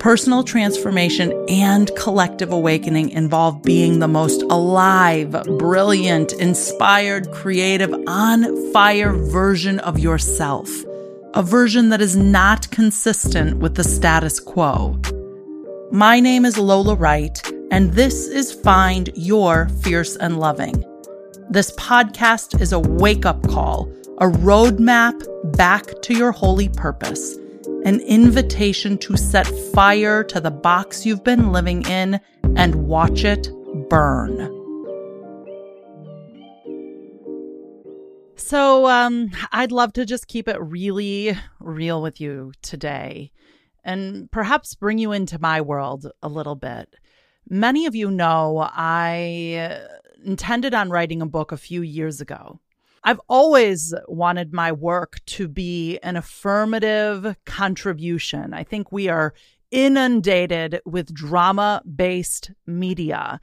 Personal transformation and collective awakening involve being the most alive, brilliant, inspired, creative, on fire version of yourself. A version that is not consistent with the status quo. My name is Lola Wright, and this is Find Your Fierce and Loving. This podcast is a wake up call, a roadmap back to your holy purpose an invitation to set fire to the box you've been living in and watch it burn. So, um, I'd love to just keep it really real with you today and perhaps bring you into my world a little bit. Many of you know I intended on writing a book a few years ago. I've always wanted my work to be an affirmative contribution. I think we are inundated with drama based media.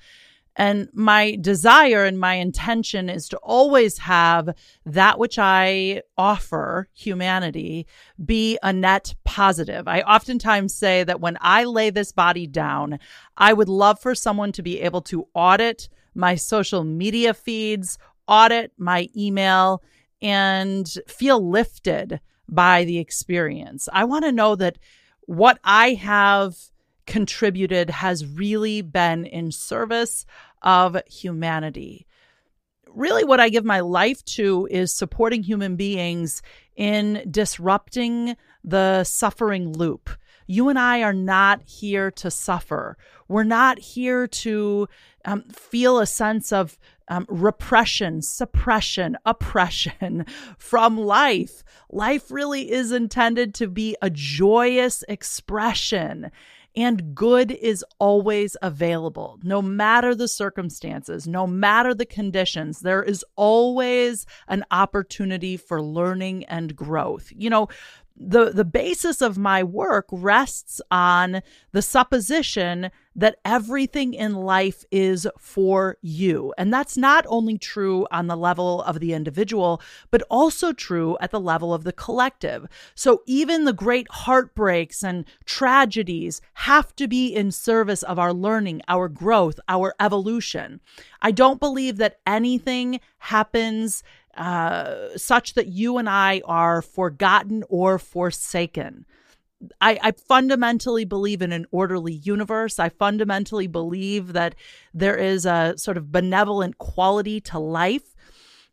And my desire and my intention is to always have that which I offer humanity be a net positive. I oftentimes say that when I lay this body down, I would love for someone to be able to audit my social media feeds audit my email and feel lifted by the experience. I want to know that what I have contributed has really been in service of humanity. Really, what I give my life to is supporting human beings in disrupting the suffering loop. You and I are not here to suffer. We're not here to um, feel a sense of um, repression, suppression, oppression from life. Life really is intended to be a joyous expression. And good is always available, no matter the circumstances, no matter the conditions. There is always an opportunity for learning and growth. You know, the the basis of my work rests on the supposition that everything in life is for you. And that's not only true on the level of the individual but also true at the level of the collective. So even the great heartbreaks and tragedies have to be in service of our learning our growth our evolution. I don't believe that anything happens uh, such that you and I are forgotten or forsaken. I, I, fundamentally believe in an orderly universe. I fundamentally believe that there is a sort of benevolent quality to life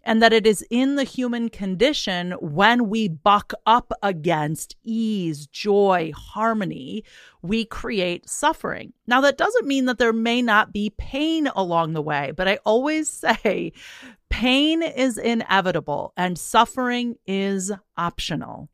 and that it is in the human condition when we buck up against ease, joy, harmony, we create suffering. Now, that doesn't mean that there may not be pain along the way, but I always say Pain is inevitable and suffering is optional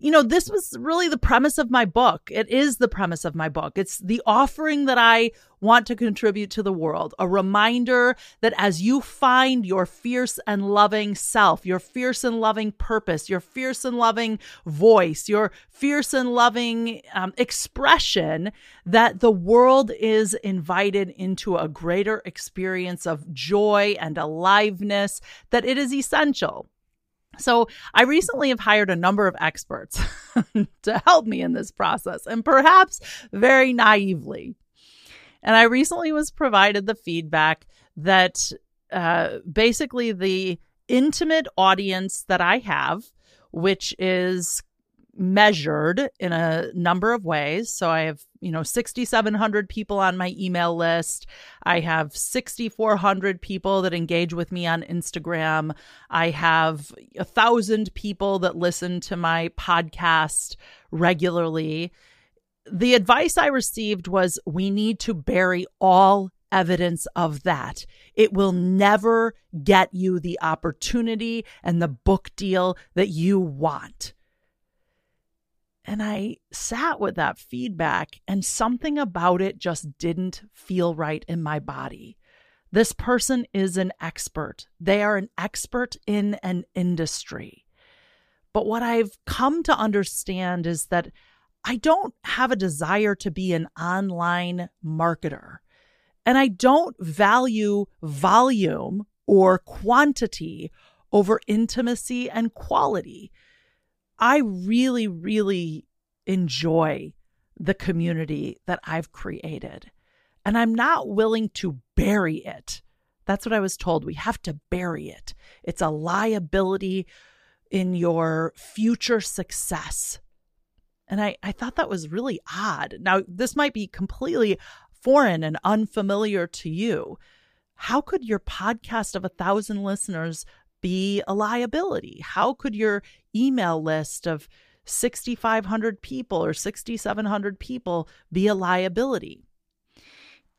you know, this was really the premise of my book. It is the premise of my book. It's the offering that I want to contribute to the world. A reminder that as you find your fierce and loving self, your fierce and loving purpose, your fierce and loving voice, your fierce and loving um, expression, that the world is invited into a greater experience of joy and aliveness, that it is essential so, I recently have hired a number of experts to help me in this process, and perhaps very naively. And I recently was provided the feedback that uh, basically the intimate audience that I have, which is measured in a number of ways. So I have, you know, 6,700 people on my email list. I have 6,400 people that engage with me on Instagram. I have a thousand people that listen to my podcast regularly. The advice I received was we need to bury all evidence of that. It will never get you the opportunity and the book deal that you want. And I sat with that feedback, and something about it just didn't feel right in my body. This person is an expert, they are an expert in an industry. But what I've come to understand is that I don't have a desire to be an online marketer. And I don't value volume or quantity over intimacy and quality. I really, really enjoy the community that I've created. And I'm not willing to bury it. That's what I was told. We have to bury it. It's a liability in your future success. And I, I thought that was really odd. Now, this might be completely foreign and unfamiliar to you. How could your podcast of a thousand listeners be a liability? How could your email list of 6,500 people or 6,700 people be a liability?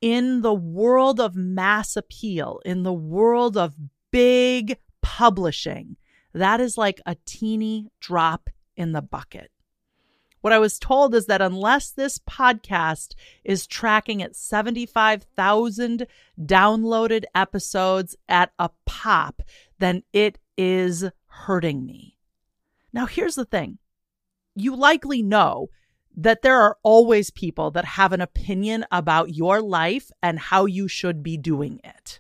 In the world of mass appeal, in the world of big publishing, that is like a teeny drop in the bucket. What I was told is that unless this podcast is tracking at 75,000 downloaded episodes at a pop, then it is hurting me. Now, here's the thing you likely know that there are always people that have an opinion about your life and how you should be doing it.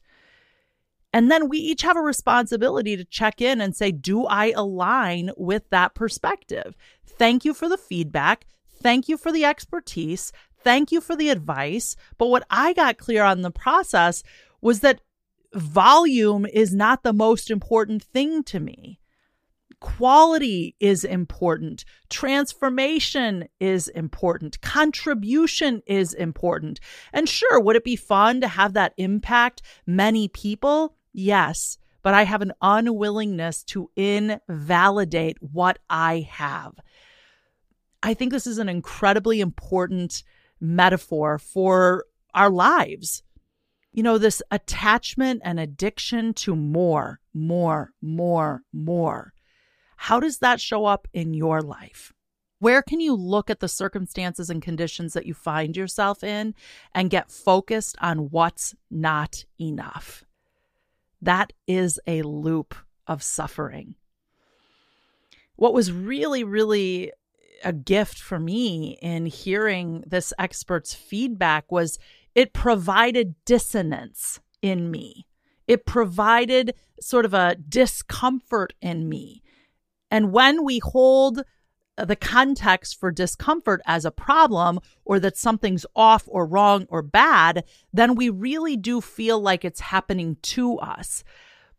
And then we each have a responsibility to check in and say, do I align with that perspective? Thank you for the feedback. Thank you for the expertise. Thank you for the advice. But what I got clear on the process was that volume is not the most important thing to me. Quality is important. Transformation is important. Contribution is important. And sure, would it be fun to have that impact many people? Yes, but I have an unwillingness to invalidate what I have. I think this is an incredibly important metaphor for our lives. You know, this attachment and addiction to more, more, more, more. How does that show up in your life? Where can you look at the circumstances and conditions that you find yourself in and get focused on what's not enough? That is a loop of suffering. What was really, really a gift for me in hearing this expert's feedback was it provided dissonance in me. It provided sort of a discomfort in me. And when we hold the context for discomfort as a problem or that something's off or wrong or bad, then we really do feel like it's happening to us.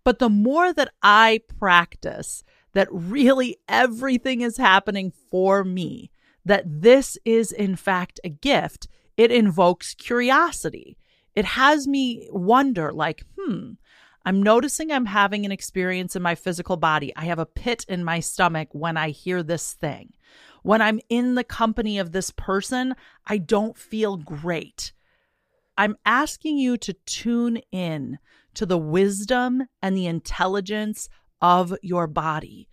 But the more that I practice that really everything is happening for me, that this is in fact a gift, it invokes curiosity. It has me wonder, like, hmm, I'm noticing I'm having an experience in my physical body. I have a pit in my stomach when I hear this thing. When I'm in the company of this person, I don't feel great. I'm asking you to tune in to the wisdom and the intelligence of your body.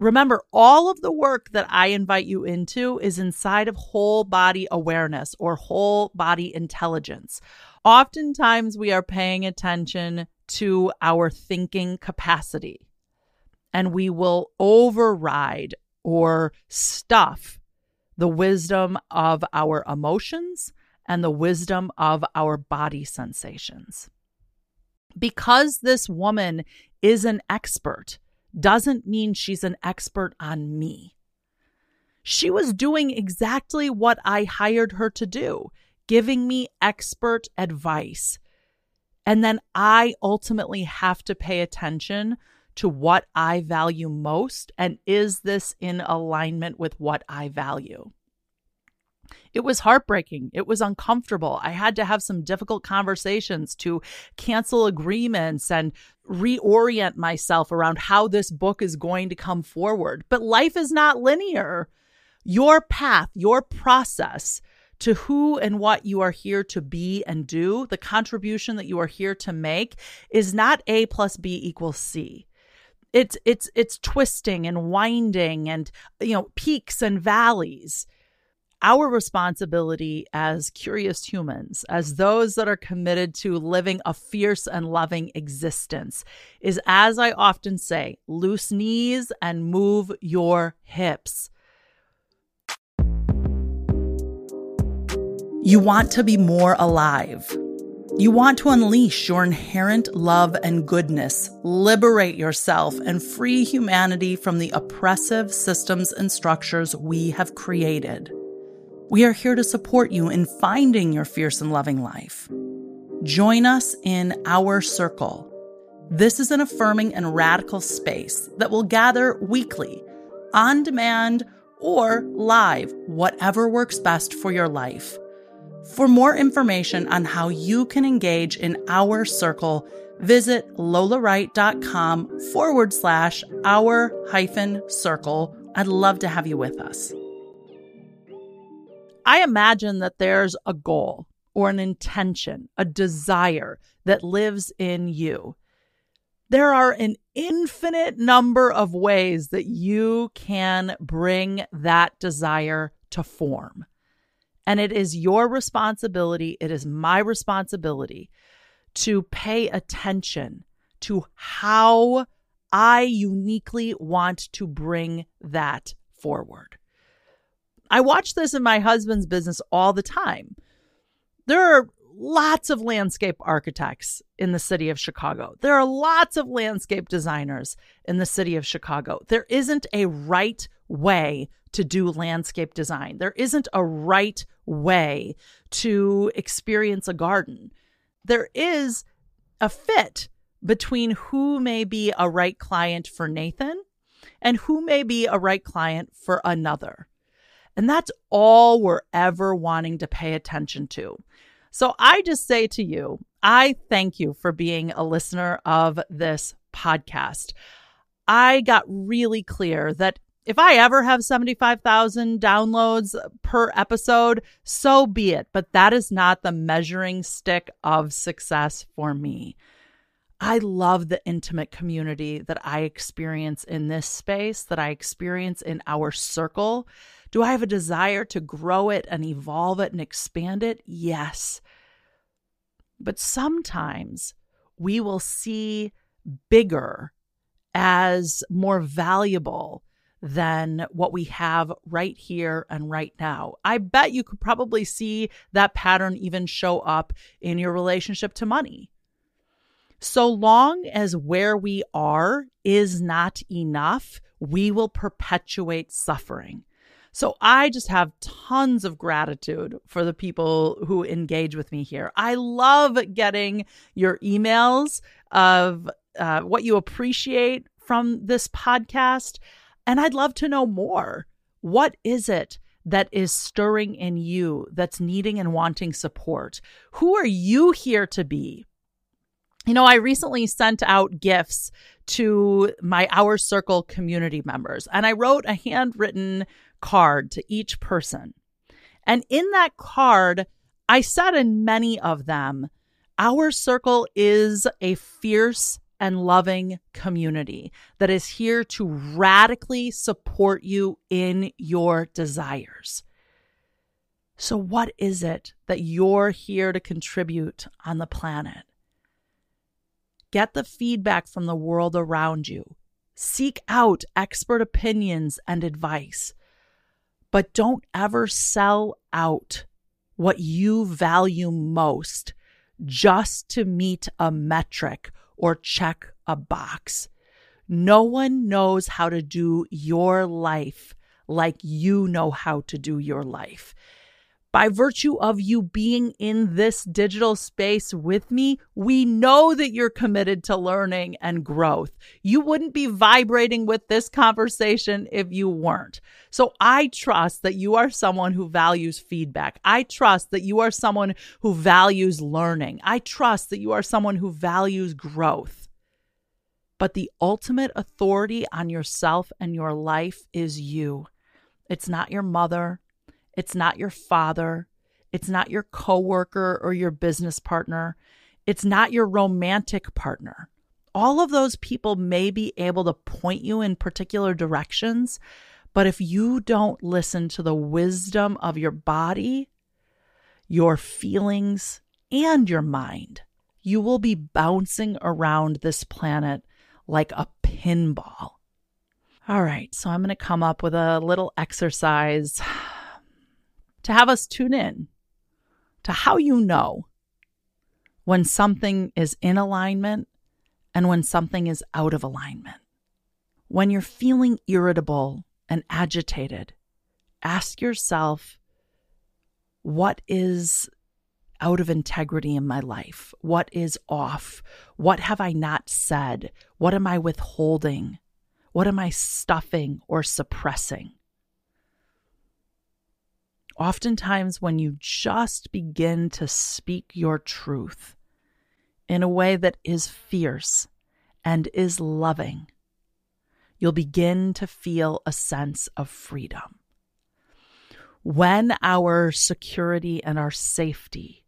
Remember, all of the work that I invite you into is inside of whole body awareness or whole body intelligence. Oftentimes, we are paying attention to our thinking capacity and we will override or stuff the wisdom of our emotions and the wisdom of our body sensations. Because this woman is an expert doesn't mean she's an expert on me. She was doing exactly what I hired her to do, giving me expert advice. And then I ultimately have to pay attention to what I value most. And is this in alignment with what I value? It was heartbreaking. It was uncomfortable. I had to have some difficult conversations to cancel agreements and reorient myself around how this book is going to come forward. But life is not linear. Your path, your process to who and what you are here to be and do, the contribution that you are here to make is not A plus B equals C it's it's it's twisting and winding and you know peaks and valleys our responsibility as curious humans, as those that are committed to living a fierce and loving existence, is as I often say, loose knees and move your hips. You want to be more alive. You want to unleash your inherent love and goodness, liberate yourself, and free humanity from the oppressive systems and structures we have created. We are here to support you in finding your fierce and loving life. Join us in Our Circle. This is an affirming and radical space that will gather weekly, on demand, or live, whatever works best for your life. For more information on how you can engage in Our Circle, visit lolawright.com forward slash our hyphen circle. I'd love to have you with us. I imagine that there's a goal or an intention, a desire that lives in you. There are an infinite number of ways that you can bring that desire to form. And it is your responsibility, it is my responsibility to pay attention to how I uniquely want to bring that forward. I watch this in my husband's business all the time. There are lots of landscape architects in the city of Chicago. There are lots of landscape designers in the city of Chicago. There isn't a right way to do landscape design. There isn't a right way to experience a garden. There is a fit between who may be a right client for Nathan and who may be a right client for another. And that's all we're ever wanting to pay attention to. So I just say to you, I thank you for being a listener of this podcast. I got really clear that if I ever have 75,000 downloads per episode, so be it. But that is not the measuring stick of success for me. I love the intimate community that I experience in this space, that I experience in our circle. Do I have a desire to grow it and evolve it and expand it? Yes. But sometimes we will see bigger as more valuable than what we have right here and right now. I bet you could probably see that pattern even show up in your relationship to money. So long as where we are is not enough, we will perpetuate suffering. So I just have tons of gratitude for the people who engage with me here. I love getting your emails of uh, what you appreciate from this podcast. And I'd love to know more. What is it that is stirring in you that's needing and wanting support? Who are you here to be? You know, I recently sent out gifts to my Our Circle community members, and I wrote a handwritten card to each person. And in that card, I said in many of them, Our Circle is a fierce and loving community that is here to radically support you in your desires. So, what is it that you're here to contribute on the planet? Get the feedback from the world around you. Seek out expert opinions and advice. But don't ever sell out what you value most just to meet a metric or check a box. No one knows how to do your life like you know how to do your life by virtue of you being in this digital space with me, we know that you're committed to learning and growth. You wouldn't be vibrating with this conversation if you weren't. So I trust that you are someone who values feedback. I trust that you are someone who values learning. I trust that you are someone who values growth. But the ultimate authority on yourself and your life is you. It's not your mother. It's not your father. It's not your coworker or your business partner. It's not your romantic partner. All of those people may be able to point you in particular directions, but if you don't listen to the wisdom of your body, your feelings, and your mind, you will be bouncing around this planet like a pinball. All right, so I'm going to come up with a little exercise to have us tune in to how you know when something is in alignment and when something is out of alignment. When you're feeling irritable and agitated, ask yourself what is out of integrity in my life? What is off? What have I not said? What am I withholding? What am I stuffing or suppressing? Oftentimes, when you just begin to speak your truth in a way that is fierce and is loving, you'll begin to feel a sense of freedom. When our security and our safety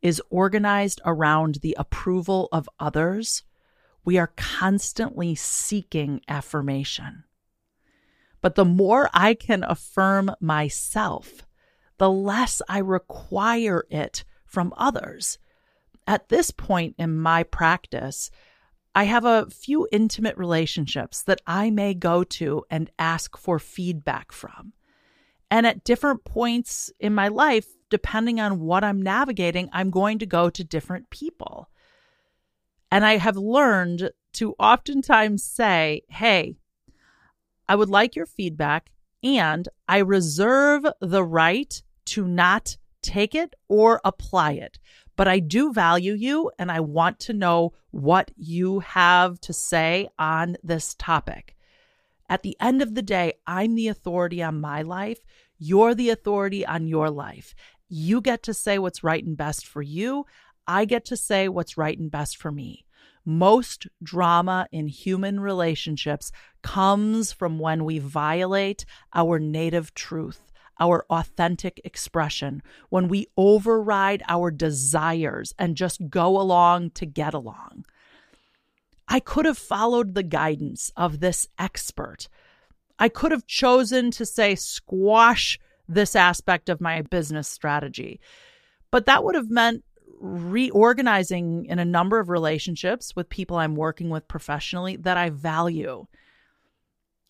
is organized around the approval of others, we are constantly seeking affirmation. But the more I can affirm myself, the less I require it from others. At this point in my practice, I have a few intimate relationships that I may go to and ask for feedback from. And at different points in my life, depending on what I'm navigating, I'm going to go to different people. And I have learned to oftentimes say, Hey, I would like your feedback, and I reserve the right to not take it or apply it. But I do value you, and I want to know what you have to say on this topic. At the end of the day, I'm the authority on my life. You're the authority on your life. You get to say what's right and best for you. I get to say what's right and best for me. Most drama in human relationships comes from when we violate our native truth, our authentic expression, when we override our desires and just go along to get along. I could have followed the guidance of this expert I could have chosen to say, squash this aspect of my business strategy. But that would have meant reorganizing in a number of relationships with people I'm working with professionally that I value.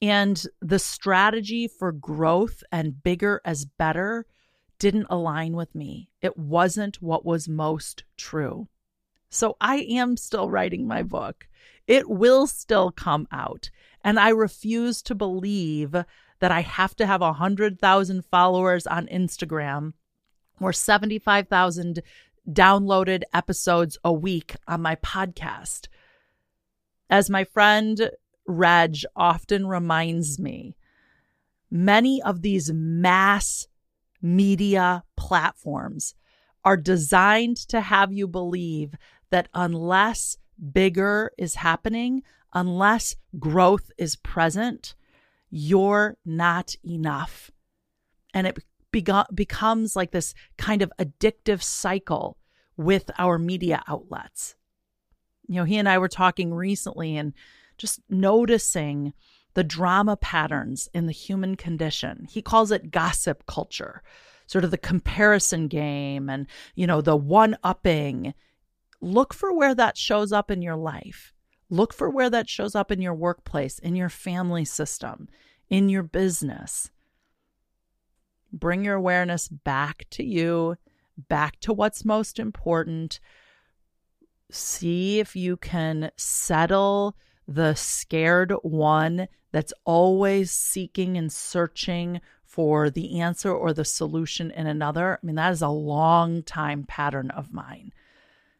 And the strategy for growth and bigger as better didn't align with me. It wasn't what was most true. So I am still writing my book. It will still come out. And I refuse to believe that I have to have 100,000 followers on Instagram or 75,000 downloaded episodes a week on my podcast. As my friend Reg often reminds me, many of these mass media platforms are designed to have you believe that unless bigger is happening, unless growth is present, you're not enough. And it becomes like this kind of addictive cycle with our media outlets. You know, he and I were talking recently and just noticing the drama patterns in the human condition. He calls it gossip culture, sort of the comparison game and, you know, the one upping look for where that shows up in your life. Look for where that shows up in your workplace, in your family system, in your business. Bring your awareness back to you, back to what's most important. See if you can settle the scared one that's always seeking and searching for the answer or the solution in another. I mean, that is a long time pattern of mine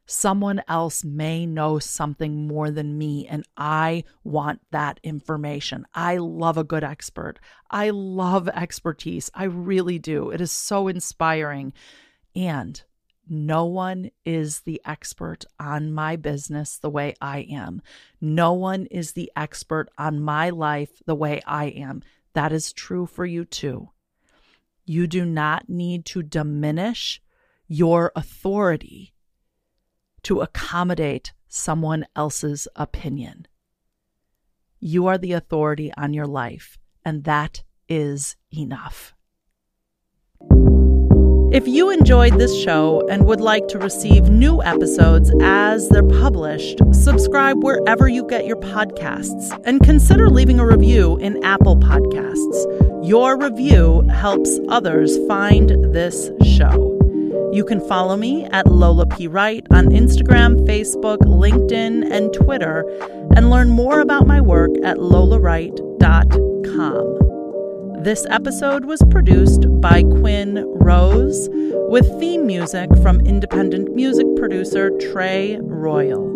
someone else may know something more than me, and I want that information. I love a good expert. I love expertise. I really do. It is so inspiring. And no one is the expert on my business the way I am. No one is the expert on my life the way I am. That is true for you too. You do not need to diminish your authority to accommodate someone else's opinion. You are the authority on your life, and that is enough. If you enjoyed this show and would like to receive new episodes as they're published, subscribe wherever you get your podcasts and consider leaving a review in Apple Podcasts. Your review helps others find this show. You can follow me at Lola P. Wright on Instagram, Facebook, LinkedIn, and Twitter, and learn more about my work at lolawright.com. This episode was produced by Quinn Rose with theme music from independent music producer Trey Royal.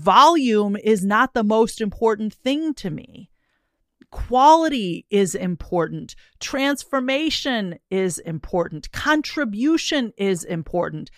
Volume is not the most important thing to me. Quality is important. Transformation is important. Contribution is important.